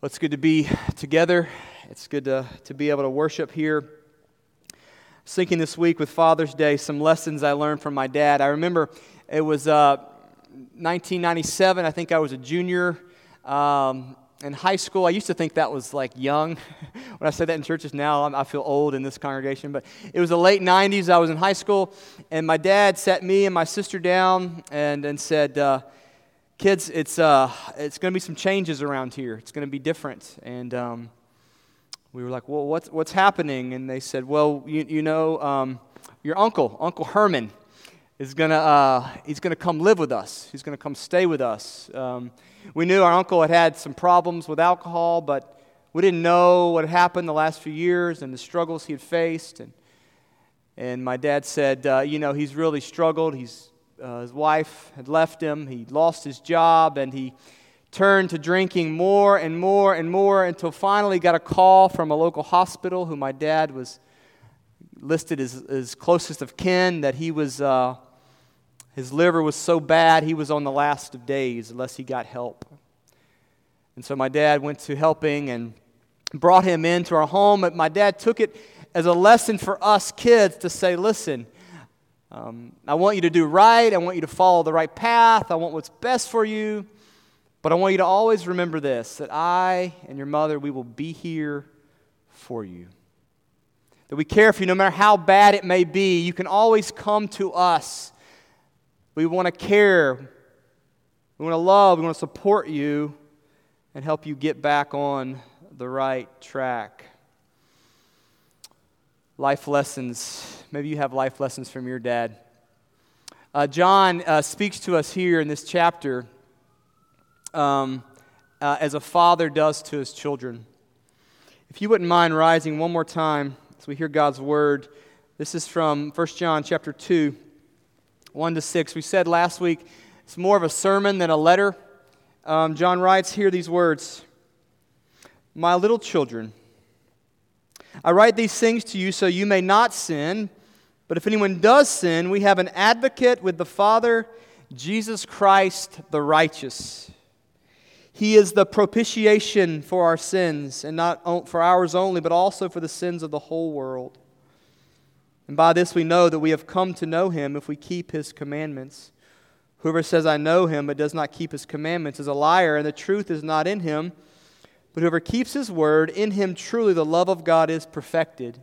Well, it's good to be together. It's good to, to be able to worship here. Thinking this week with Father's Day, some lessons I learned from my dad. I remember it was uh, 1997. I think I was a junior um, in high school. I used to think that was like young. when I say that in churches now, I'm, i feel old in this congregation. But it was the late 90s. I was in high school, and my dad sat me and my sister down and, and said, uh, kids, it's, uh, it's going to be some changes around here. It's going to be different. And um, we were like, well, what's, what's happening? And they said, well, you, you know, um, your uncle, Uncle Herman, is going to, uh, he's going to come live with us. He's going to come stay with us. Um, we knew our uncle had had some problems with alcohol, but we didn't know what had happened the last few years and the struggles he had faced. And, and my dad said, uh, you know, he's really struggled. He's uh, his wife had left him, he lost his job, and he turned to drinking more and more and more until finally got a call from a local hospital who my dad was listed as, as closest of kin that he was uh, his liver was so bad he was on the last of days unless he got help. And so my dad went to helping and brought him into our home but my dad took it as a lesson for us kids to say listen um, I want you to do right. I want you to follow the right path. I want what's best for you. But I want you to always remember this that I and your mother, we will be here for you. That we care for you no matter how bad it may be. You can always come to us. We want to care. We want to love. We want to support you and help you get back on the right track life lessons. Maybe you have life lessons from your dad. Uh, John uh, speaks to us here in this chapter um, uh, as a father does to his children. If you wouldn't mind rising one more time as we hear God's word, this is from 1 John chapter 2, 1 to 6. We said last week it's more of a sermon than a letter. Um, John writes here these words My little children, I write these things to you so you may not sin. But if anyone does sin, we have an advocate with the Father, Jesus Christ the righteous. He is the propitiation for our sins, and not for ours only, but also for the sins of the whole world. And by this we know that we have come to know him if we keep his commandments. Whoever says, I know him, but does not keep his commandments, is a liar, and the truth is not in him. But whoever keeps his word, in him truly the love of God is perfected.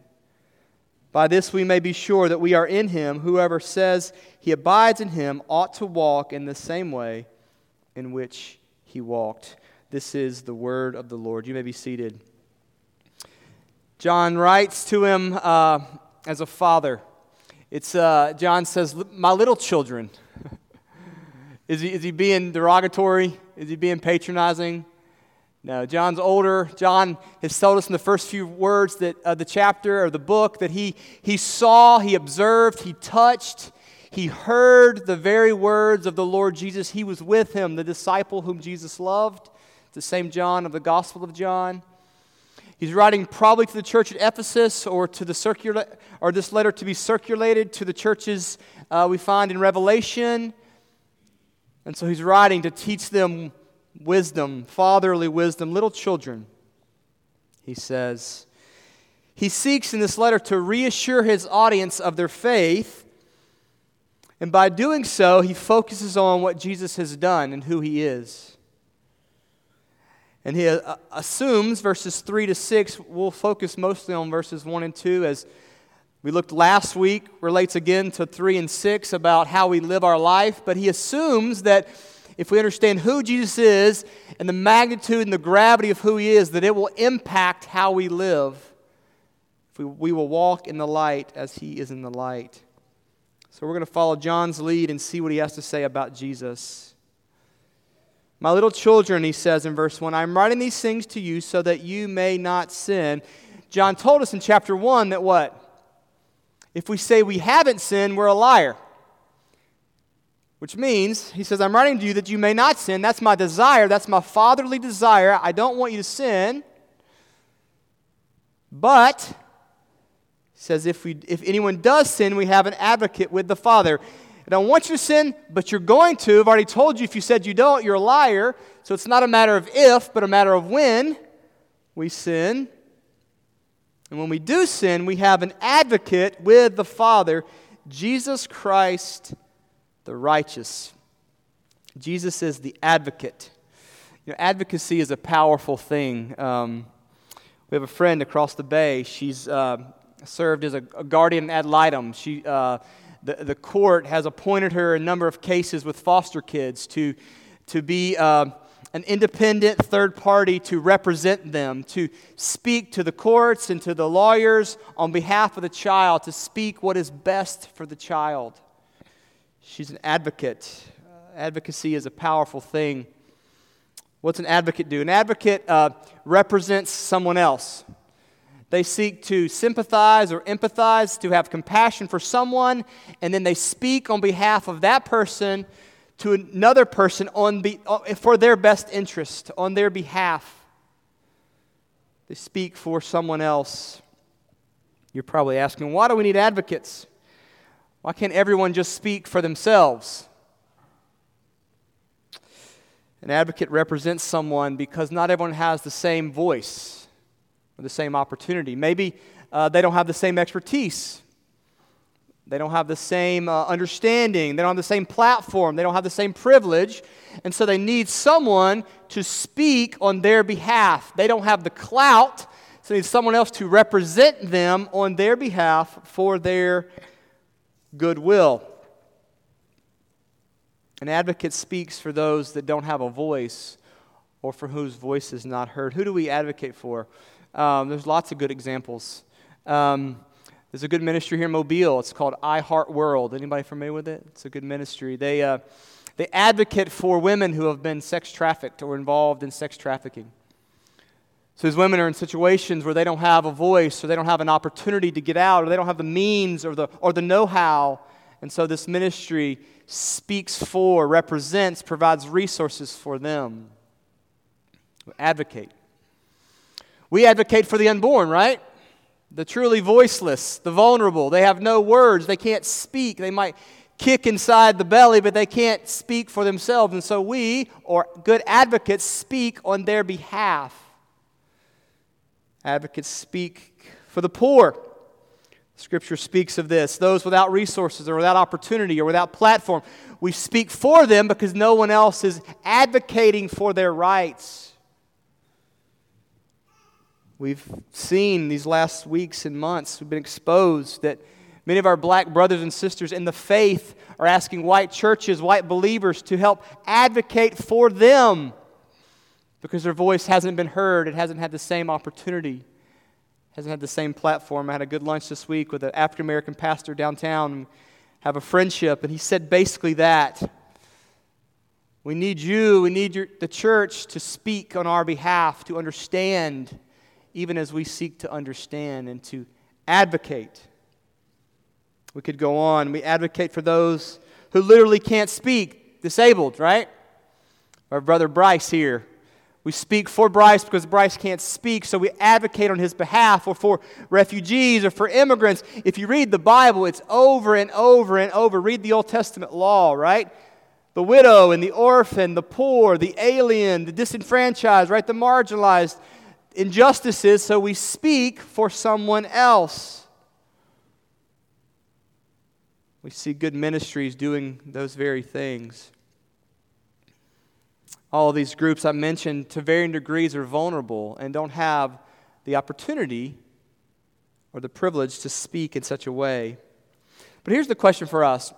By this we may be sure that we are in him. Whoever says he abides in him ought to walk in the same way in which he walked. This is the word of the Lord. You may be seated. John writes to him uh, as a father. It's, uh, John says, My little children. is, he, is he being derogatory? Is he being patronizing? No, John's older. John has told us in the first few words that uh, the chapter or the book that he, he saw, he observed, he touched, he heard the very words of the Lord Jesus. He was with him, the disciple whom Jesus loved, It's the same John of the Gospel of John. He's writing probably to the church at Ephesus or to the circular, or this letter to be circulated to the churches uh, we find in Revelation. And so he's writing to teach them wisdom, fatherly wisdom, little children, he says. He seeks in this letter to reassure his audience of their faith. And by doing so, he focuses on what Jesus has done and who he is. And he uh, assumes verses 3 to 6, we'll focus mostly on verses 1 and 2 as we looked last week, relates again to 3 and 6 about how we live our life. But he assumes that if we understand who Jesus is and the magnitude and the gravity of who he is, that it will impact how we live. If we, we will walk in the light as he is in the light. So we're going to follow John's lead and see what he has to say about Jesus. My little children, he says in verse 1, I'm writing these things to you so that you may not sin. John told us in chapter 1 that what? If we say we haven't sinned, we're a liar. Which means, he says, I'm writing to you that you may not sin. That's my desire. That's my fatherly desire. I don't want you to sin. But, he says, if, we, if anyone does sin, we have an advocate with the Father. I don't want you to sin, but you're going to. I've already told you if you said you don't, you're a liar. So it's not a matter of if, but a matter of when. we sin. And when we do sin, we have an advocate with the Father, Jesus Christ the righteous. Jesus is the advocate. You know, advocacy is a powerful thing. Um, we have a friend across the bay. She's uh, served as a, a, guardian ad litem. She, uh, the, the court has appointed her a number of cases with foster kids to, to be uh, an independent third party to represent them, to speak to the courts and to the lawyers on behalf of the child, to speak what is best for the child. She's an advocate. Uh, advocacy is a powerful thing. What's an advocate do? An advocate uh, represents someone else. They seek to sympathize or empathize, to have compassion for someone, and then they speak on behalf of that person to another person on be, uh, for their best interest, on their behalf. They speak for someone else. You're probably asking, why do we need advocates? Why can't everyone just speak for themselves? An advocate represents someone because not everyone has the same voice or the same opportunity. Maybe uh, they don't have the same expertise. They don't have the same uh, understanding. They don't have the same platform. They don't have the same privilege. And so they need someone to speak on their behalf. They don't have the clout, so they need someone else to represent them on their behalf for their goodwill. An advocate speaks for those that don't have a voice or for whose voice is not heard. Who do we advocate for? Um, there's lots of good examples. Um, there's a good ministry here in Mobile. It's called I Heart World. Anybody familiar with it? It's a good ministry. They, uh, they advocate for women who have been sex trafficked or involved in sex trafficking. So these women are in situations where they don't have a voice or they don't have an opportunity to get out or they don't have the means or the, or the know how. And so this ministry speaks for, represents, provides resources for them. Advocate. We advocate for the unborn, right? the truly voiceless, the vulnerable. They have no words, they can't speak. They might kick inside the belly, but they can't speak for themselves. And so we, or good advocates, speak on their behalf. Advocates speak for the poor. Scripture speaks of this those without resources or without opportunity or without platform. We speak for them because no one else is advocating for their rights. We've seen these last weeks and months, we've been exposed that many of our black brothers and sisters in the faith are asking white churches, white believers to help advocate for them because their voice hasn't been heard. It hasn't had the same opportunity, hasn't had the same platform. I had a good lunch this week with an African American pastor downtown, have a friendship, and he said basically that. We need you, we need your, the church to speak on our behalf, to understand even as we seek to understand and to advocate. We could go on. We advocate for those who literally can't speak, disabled, right? Our brother Bryce here. We speak for Bryce because Bryce can't speak, so we advocate on his behalf, or for refugees or for immigrants. If you read the Bible, it's over and over and over. Read the Old Testament law, right? The widow and the orphan, the poor, the alien, the disenfranchised, right? The marginalized injustices, so we speak for someone else. We see good ministries doing those very things. All of these groups I mentioned, to varying degrees, are vulnerable and don't have the opportunity or the privilege to speak in such a way. But here's the question for us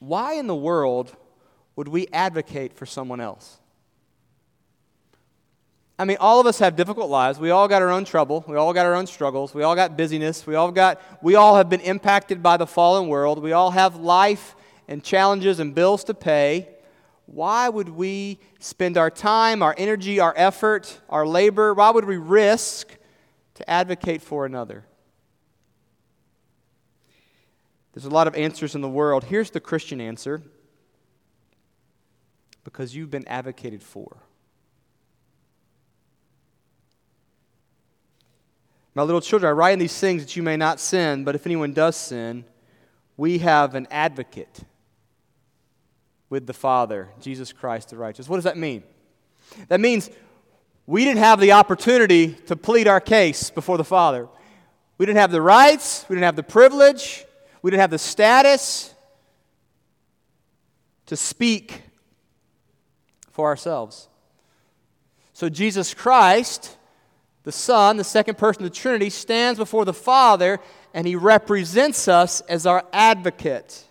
why in the world would we advocate for someone else? I mean, all of us have difficult lives. We all got our own trouble. We all got our own struggles. We all got busyness. We all got we all have been impacted by the fallen world. We all have life and challenges and bills to pay. Why would we spend our time, our energy, our effort, our labor? Why would we risk to advocate for another? There's a lot of answers in the world. Here's the Christian answer because you've been advocated for. My little children, I write in these things that you may not sin, but if anyone does sin, we have an advocate with the Father, Jesus Christ the righteous. What does that mean? That means we didn't have the opportunity to plead our case before the Father. We didn't have the rights, we didn't have the privilege, we didn't have the status to speak for ourselves. So Jesus Christ, the Son, the second person of the Trinity, stands before the Father and he represents us as our advocate.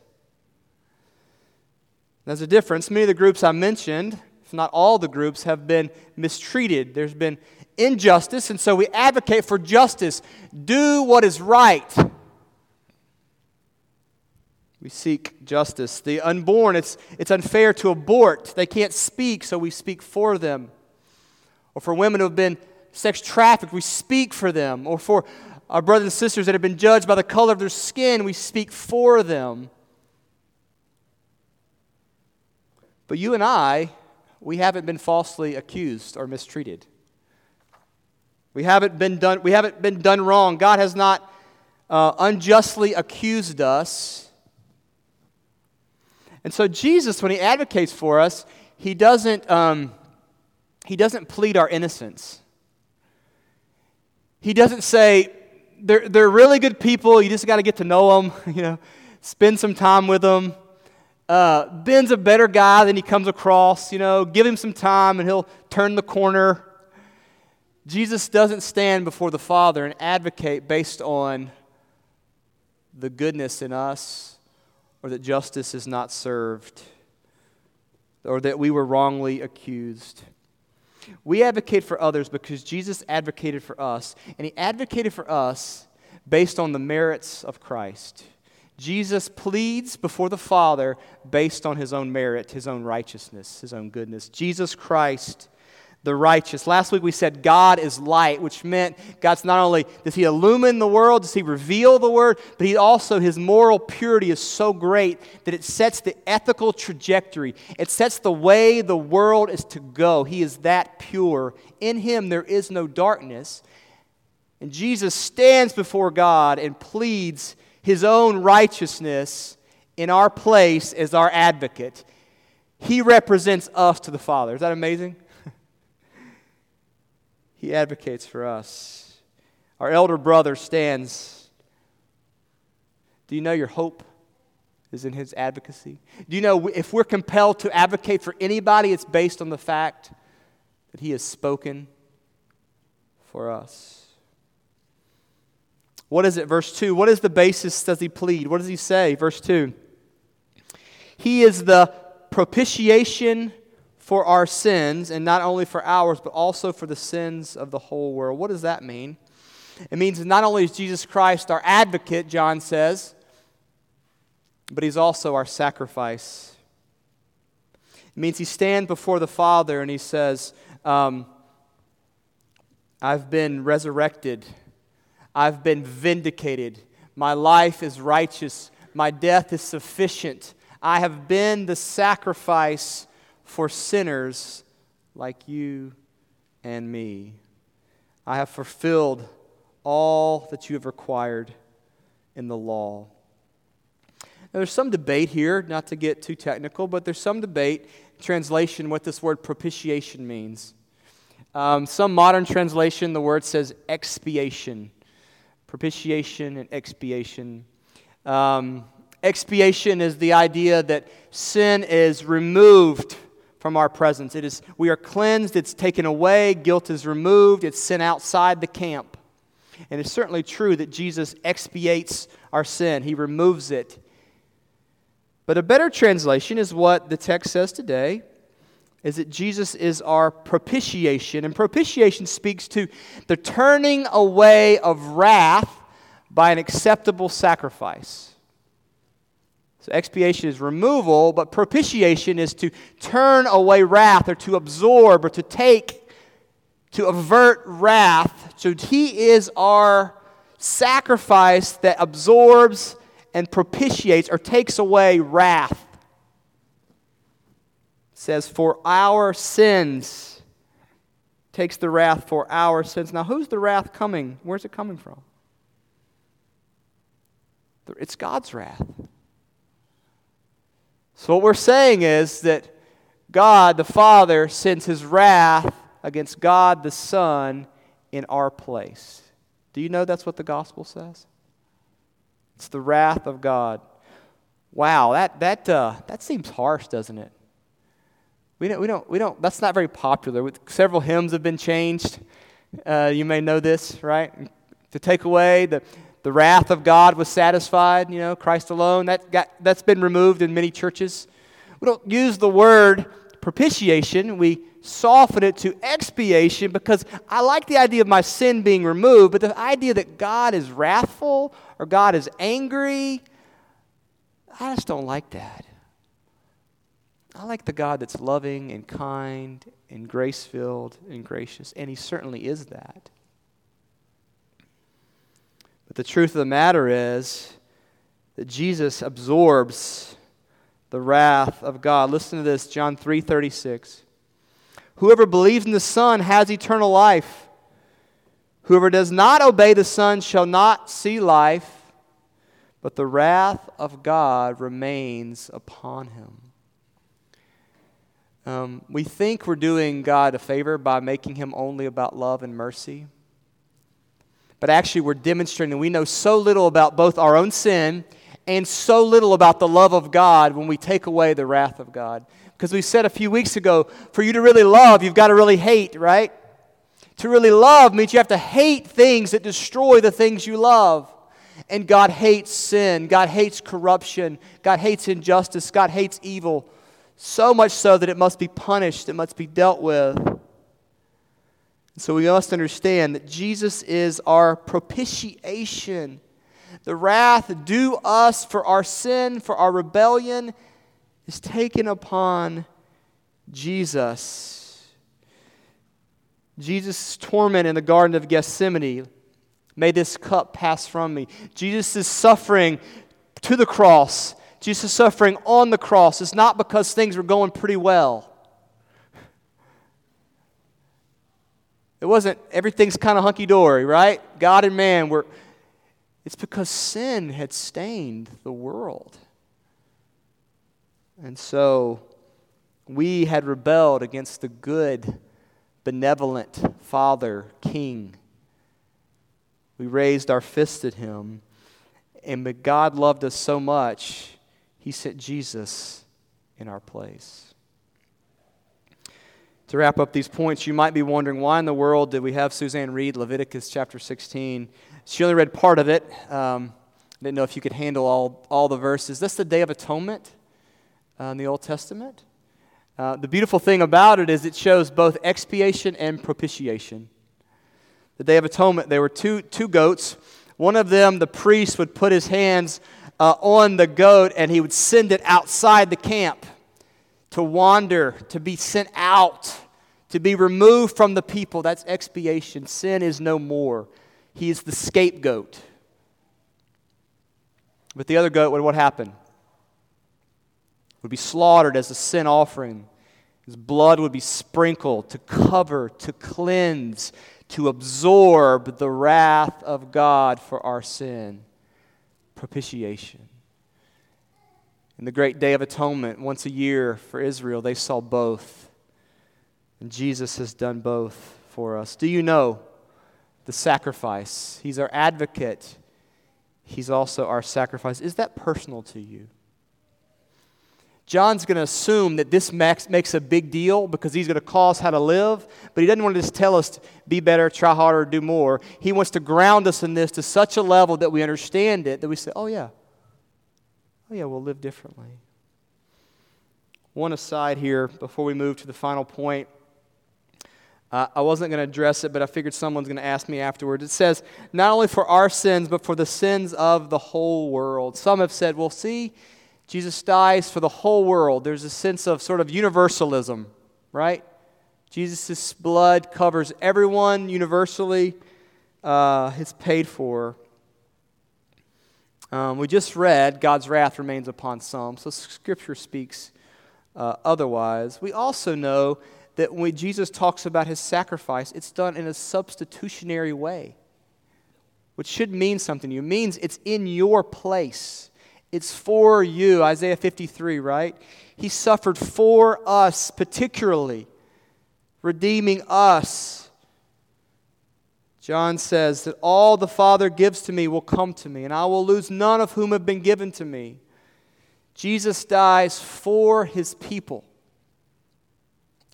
There's a difference. Many of the groups I mentioned, if not all the groups, have been mistreated. There's been injustice, and so we advocate for justice. Do what is right. We seek justice. The unborn, it's, it's unfair to abort. They can't speak, so we speak for them. Or for women who have been sex trafficked, we speak for them. Or for our brothers and sisters that have been judged by the color of their skin, we speak for them. But you and I, we haven't been falsely accused or mistreated. We haven't been done, we haven't been done wrong. God has not uh, unjustly accused us. And so Jesus, when he advocates for us, he doesn't, um, he doesn't plead our innocence. He doesn't say, they're, they're really good people. You just got to get to know them, you know, spend some time with them. Uh, Ben's a better guy than he comes across, you know, give him some time and he'll turn the corner. Jesus doesn't stand before the Father and advocate based on the goodness in us or that justice is not served or that we were wrongly accused. We advocate for others because Jesus advocated for us, and he advocated for us based on the merits of Christ. Jesus pleads before the Father based on his own merit, his own righteousness, his own goodness. Jesus Christ the righteous. Last week we said God is light, which meant God's not only does He illumine the world, does He reveal the word, but He also, His moral purity is so great that it sets the ethical trajectory. It sets the way the world is to go. He is that pure. In Him there is no darkness. And Jesus stands before God and pleads His own righteousness in our place as our advocate. He represents us to the Father. Is that amazing? He advocates for us. Our elder brother stands. Do you know your hope is in his advocacy? Do you know if we're compelled to advocate for anybody, it's based on the fact that he has spoken for us? What is it? Verse 2. What is the basis does he plead? What does he say? Verse 2. He is the propitiation for our sins, and not only for ours, but also for the sins of the whole world. What does that mean? It means not only is Jesus Christ our advocate, John says, but he's also our sacrifice. It means he stands before the Father and he says, um, I've been resurrected, I've been vindicated, my life is righteous, my death is sufficient. I have been the sacrifice for sinners like you and me. I have fulfilled all that you have required in the law. Now, there's some debate here, not to get too technical, but there's some debate, translation, what this word propitiation means. Um, some modern translation, the word says expiation. Propitiation and expiation. Um, expiation is the idea that sin is removed from our presence. It is, we are cleansed, it's taken away, guilt is removed, it's sent outside the camp. And it's certainly true that Jesus expiates our sin, He removes it. But a better translation is what the text says today is that Jesus is our propitiation. And propitiation speaks to the turning away of wrath by an acceptable sacrifice. So expiation is removal, but propitiation is to turn away wrath or to absorb or to take, to avert wrath. So he is our sacrifice that absorbs and propitiates or takes away wrath. Says, For our sins, takes the wrath for our sins. Now, who's the wrath coming? Where's it coming from? It's God's wrath. So, what we're saying is that God, the Father, sends his wrath against God the Son in our place. Do you know that's what the gospel says? It's the wrath of God. Wow, that, that, uh, that seems harsh, doesn't it? We don't, we don't, we don't, that's not very popular. Several hymns have been changed. Uh, you may know this, right? To take away the, the wrath of God was satisfied, you know, Christ alone. That got, that's been removed in many churches. We don't use the word propitiation. We soften it to expiation because I like the idea of my sin being removed, but the idea that God is wrathful or God is angry, I just don't like that. I like the God that's loving and kind and grace filled and gracious, and He certainly is that. But the truth of the matter is that Jesus absorbs the wrath of God. Listen to this, John 3:36. Whoever believes in the Son has eternal life. Whoever does not obey the Son shall not see life, but the wrath of God remains upon him. Um, we think we're doing God a favor by making him only about love and mercy. But actually, we're demonstrating we know so little about both our own sin and so little about the love of God when we take away the wrath of God. Because we said a few weeks ago, for you to really love, you've got to really hate, right? To really love means you have to hate things that destroy the things you love. And God hates sin. God hates corruption. God hates injustice. God hates evil. So much so that it must be punished, it must be dealt with. So we must understand that Jesus is our propitiation. The wrath due us for our sin, for our rebellion, is taken upon Jesus. Jesus' torment in the Garden of Gethsemane May this cup pass from me. Jesus' suffering to the cross, Jesus' suffering on the cross is not because things were going pretty well. It wasn't everything's kind of hunky dory, right? God and man were. It's because sin had stained the world. And so we had rebelled against the good, benevolent Father, King we raised our fist at him. And God loved us so much, he sent Jesus in our place. To wrap up these points, you might be wondering why in the world did we have Suzanne read Leviticus chapter 16? She only read part of it. Um, didn't know if you could handle all, all the verses. That's the Day of Atonement uh, in the Old Testament. Uh, the beautiful thing about it is it shows both expiation and propitiation the Day of Atonement, there were two, two goats. One of them, the priest would put his hands uh, on the goat and he would send it outside the camp to wander, to be sent out, to be removed from the people. That's expiation. Sin is no more. He is the scapegoat. But the other goat, what would happen? Would be slaughtered as a sin offering. His blood would be sprinkled to cover, to cleanse, to absorb the wrath of God for our sin. Propitiation. In the great day of atonement, once a year for Israel, they saw both. And Jesus has done both for us. Do you know the sacrifice? He's our advocate, He's also our sacrifice. Is that personal to you? John's going to assume that this makes a big deal because he's going to call us how to live, but he doesn't want to just tell us to be better, try harder, do more. He wants to ground us in this to such a level that we understand it that we say, oh, yeah, oh, yeah, we'll live differently. One aside here before we move to the final point. Uh, I wasn't going to address it, but I figured someone's going to ask me afterwards. It says, not only for our sins, but for the sins of the whole world. Some have said, well, see, Jesus dies for the whole world. There's a sense of sort of universalism, right? Jesus' blood covers everyone universally, uh, it's paid for. Um, we just read, God's wrath remains upon some, so Scripture speaks uh, otherwise. We also know that when Jesus talks about his sacrifice, it's done in a substitutionary way, which should mean something to you. It means it's in your place. It's for you. Isaiah 53, right? He suffered for us, particularly redeeming us. John says that all the Father gives to me will come to me, and I will lose none of whom have been given to me. Jesus dies for his people.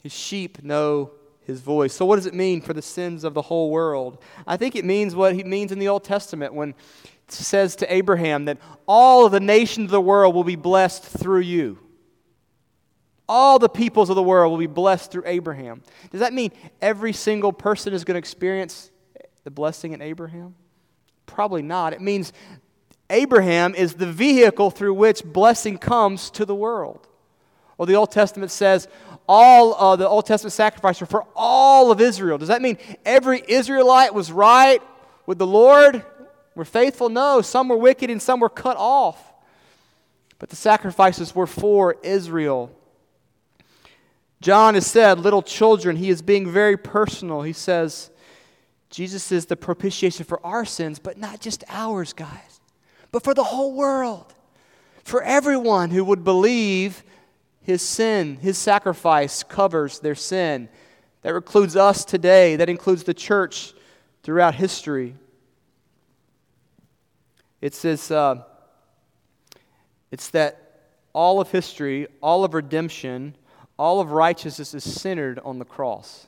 His sheep know his voice. So, what does it mean for the sins of the whole world? I think it means what he means in the Old Testament when says to Abraham that all of the nations of the world will be blessed through you. All the peoples of the world will be blessed through Abraham. Does that mean every single person is going to experience the blessing in Abraham? Probably not. It means Abraham is the vehicle through which blessing comes to the world. Well, the Old Testament says all uh, the Old Testament sacrifices were for all of Israel. Does that mean every Israelite was right with the Lord? Were faithful? No. Some were wicked and some were cut off. But the sacrifices were for Israel. John has said, little children, he is being very personal. He says, Jesus is the propitiation for our sins, but not just ours, guys, but for the whole world. For everyone who would believe his sin, his sacrifice covers their sin. That includes us today, that includes the church throughout history. It's this, uh, it's that all of history, all of redemption, all of righteousness is centered on the cross.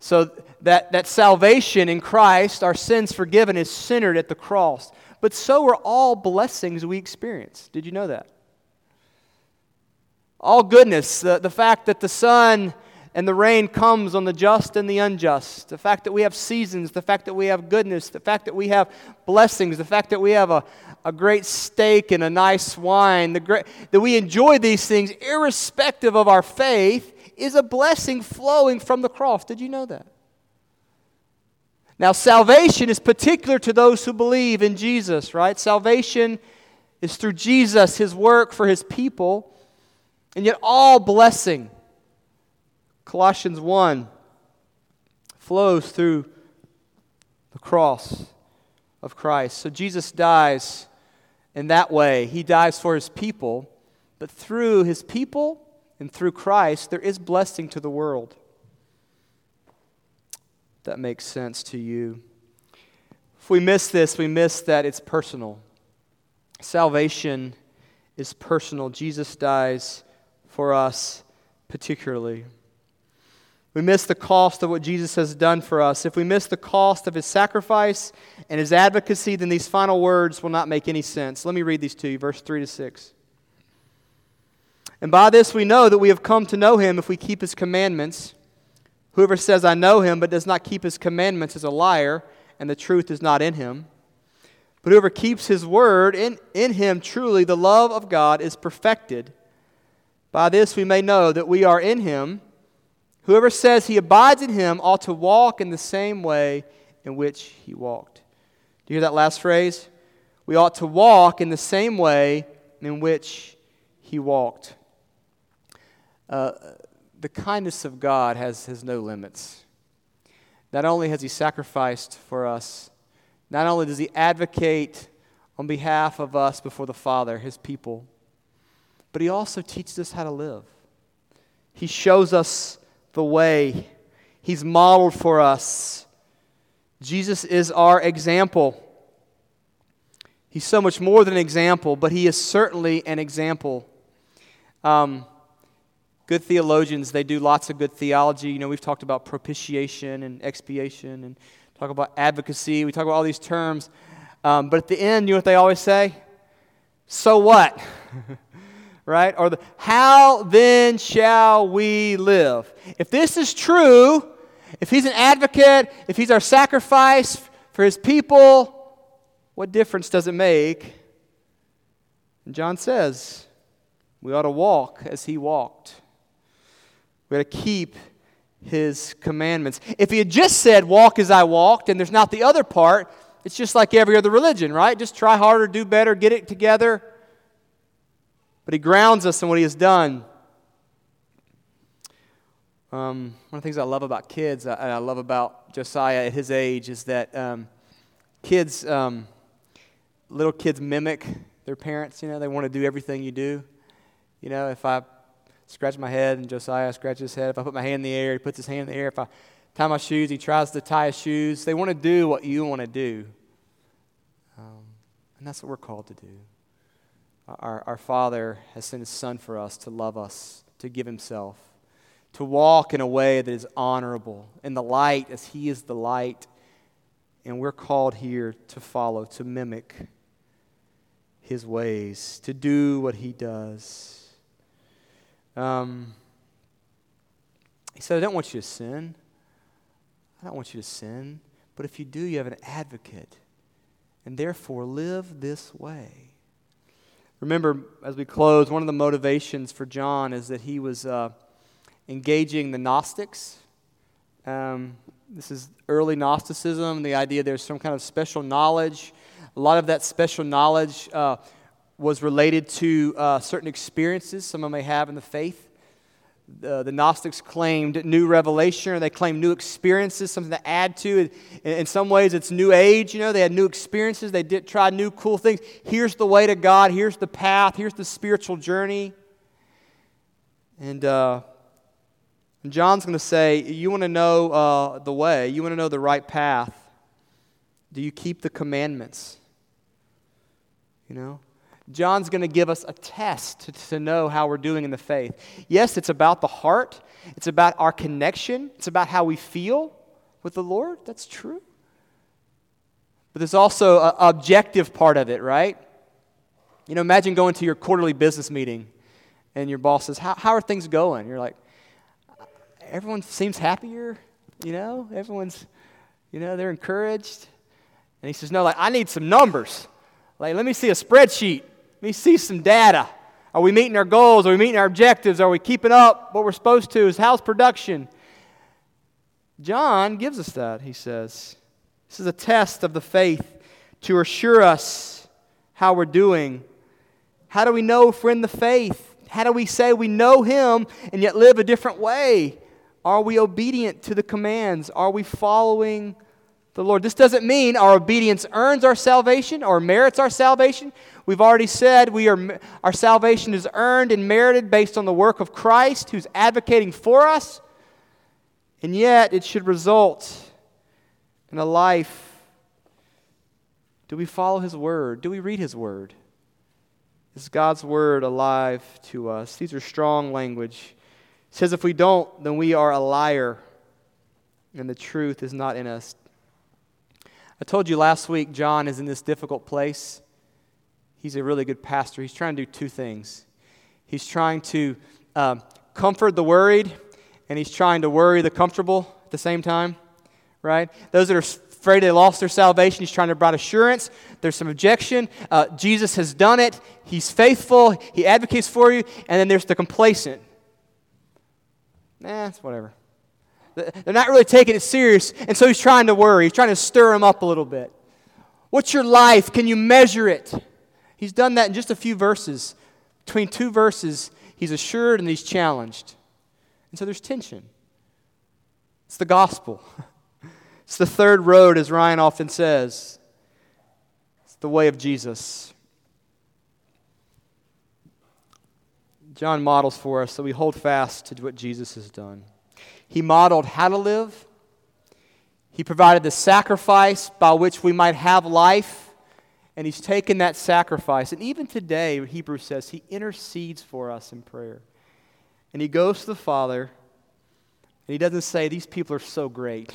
So that, that salvation in Christ, our sins forgiven, is centered at the cross. But so are all blessings we experience. Did you know that? All goodness, the, the fact that the sun and the rain comes on the just and the unjust, the fact that we have seasons, the fact that we have goodness, the fact that we have blessings, the fact that we have a, a great steak and a nice wine, the great, that we enjoy these things irrespective of our faith is a blessing flowing from the cross. Did you know that? Now, salvation is particular to those who believe in Jesus, right? Salvation is through Jesus, his work for his people, and yet all blessing, Colossians 1, flows through the cross of Christ. So Jesus dies in that way. He dies for his people, but through his people, and through Christ, there is blessing to the world. That makes sense to you. If we miss this, we miss that it's personal. Salvation is personal. Jesus dies for us particularly. We miss the cost of what Jesus has done for us. If we miss the cost of his sacrifice and his advocacy, then these final words will not make any sense. Let me read these to you, verse 3 to 6. And by this we know that we have come to know him if we keep his commandments. Whoever says, I know him, but does not keep his commandments is a liar, and the truth is not in him. But whoever keeps his word, in, in him truly the love of God is perfected. By this we may know that we are in him. Whoever says he abides in him ought to walk in the same way in which he walked. Do you hear that last phrase? We ought to walk in the same way in which he walked. Uh, the kindness of God has, has no limits. Not only has He sacrificed for us, not only does He advocate on behalf of us before the Father, His people, but He also teaches us how to live. He shows us the way, He's modeled for us. Jesus is our example. He's so much more than an example, but He is certainly an example. Um, good theologians, they do lots of good theology. You know, we've talked about propitiation and expiation and talk about advocacy. We talk about all these terms. Um, but at the end, you know what they always say? So what? right? Or the, how then shall we live? If this is true, if he's an advocate, if he's our sacrifice for his people, what difference does it make? And John says, we ought to walk as he walked. We ought to keep his commandments. If he had just said, Walk as I walked, and there's not the other part, it's just like every other religion, right? Just try harder, do better, get it together. But he grounds us in what he has done. Um, one of the things I love about kids, and I love about Josiah at his age, is that um, kids, um, little kids mimic their parents. You know, they want to do everything you do. You know, if I scratch my head, and Josiah scratches his head. If I put my hand in the air, he puts his hand in the air. If I tie my shoes, he tries to tie his shoes. They want to do what you want to do. Um, and that's what we're called to do. Our, our Father has sent His Son for us to love us, to give Himself, to walk in a way that is honorable, in the light as He is the light. And we're called here to follow, to mimic His ways, to do what He does. Um, he said, I don't want you to sin. I don't want you to sin. But if you do, you have an advocate. And therefore, live this way. Remember, as we close, one of the motivations for John is that he was uh, engaging the Gnostics. Um, this is early Gnosticism, the idea there's some kind of special knowledge. A lot of that special knowledge uh, was related to uh, certain experiences someone may have in the faith the, the Gnostics claimed new revelation, or they claimed new experiences, something to add to. In, in some ways, it's new age. You know, they had new experiences. They did try new cool things. Here's the way to God. Here's the path. Here's the spiritual journey. And uh, John's going to say, you want to know uh, the way. You want to know the right path. Do you keep the commandments? You know, John's going to give us a test to, to, know how we're doing in the faith. Yes, it's about the heart, it's about our connection, it's about how we feel with the Lord. That's true. But there's also an objective part of it, right? You know, imagine going to your quarterly business meeting and your boss says, How, how are things going? You're like, Everyone seems happier, you know? Everyone's, you know, they're encouraged. And he says, No, like, I need some numbers. Like, let me see a spreadsheet. Let me see some data. Are we meeting our goals? Are we meeting our objectives? Are we keeping up what we're supposed to? Is house production? John gives us that, he says. This is a test of the faith to assure us how we're doing. How do we know if we're in the faith? How do we say we know him and yet live a different way? Are we obedient to the commands? Are we following the Lord? This doesn't mean our obedience earns our salvation or merits our salvation. We've already said we are, our salvation is earned and merited based on the work of Christ who's advocating for us. And yet, it should result in a life. Do we follow His Word? Do we read His Word? Is God's Word alive to us? These are strong language. It says if we don't, then we are a liar and the truth is not in us. I told you last week, John is in this difficult place he's a really good pastor. He's trying to do two things. He's trying to um, comfort the worried, and he's trying to worry the comfortable at the same time, right? Those that are afraid they lost their salvation, he's trying to bring assurance. There's some objection. Uh, Jesus has done it, he's faithful, he advocates for you, and then there's the complacent. Nah, it's whatever. They're not really taking it serious, and so he's trying to worry. He's trying to stir them up a little bit. What's your life? Can you measure it? He's done that in just a few verses. Between two verses, he's assured and he's challenged. And so there's tension. It's the gospel. It's the third road, as Ryan often says. It's the way of Jesus. John models for us that we hold fast to what Jesus has done. He modeled how to live, He provided the sacrifice by which we might have life and he's taken that sacrifice. And even today, Hebrews says, he intercedes for us in prayer. And he goes to the Father, and he doesn't say, These people are so great.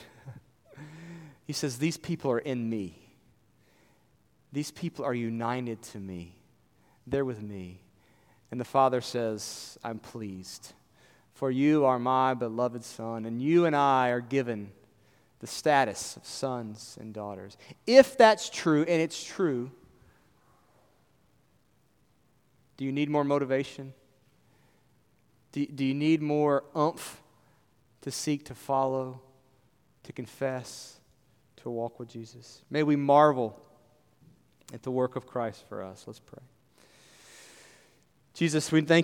he says, These people are in me. These people are united to me. They're with me. And the Father says, I'm pleased. For you are my beloved Son, and you and I are given the status of sons and daughters. If that's true, and it's true, do you need more motivation? Do, do you need more umph to seek to follow, to confess, to walk with Jesus? May we marvel at the work of Christ for us. Let's pray. Jesus, we thank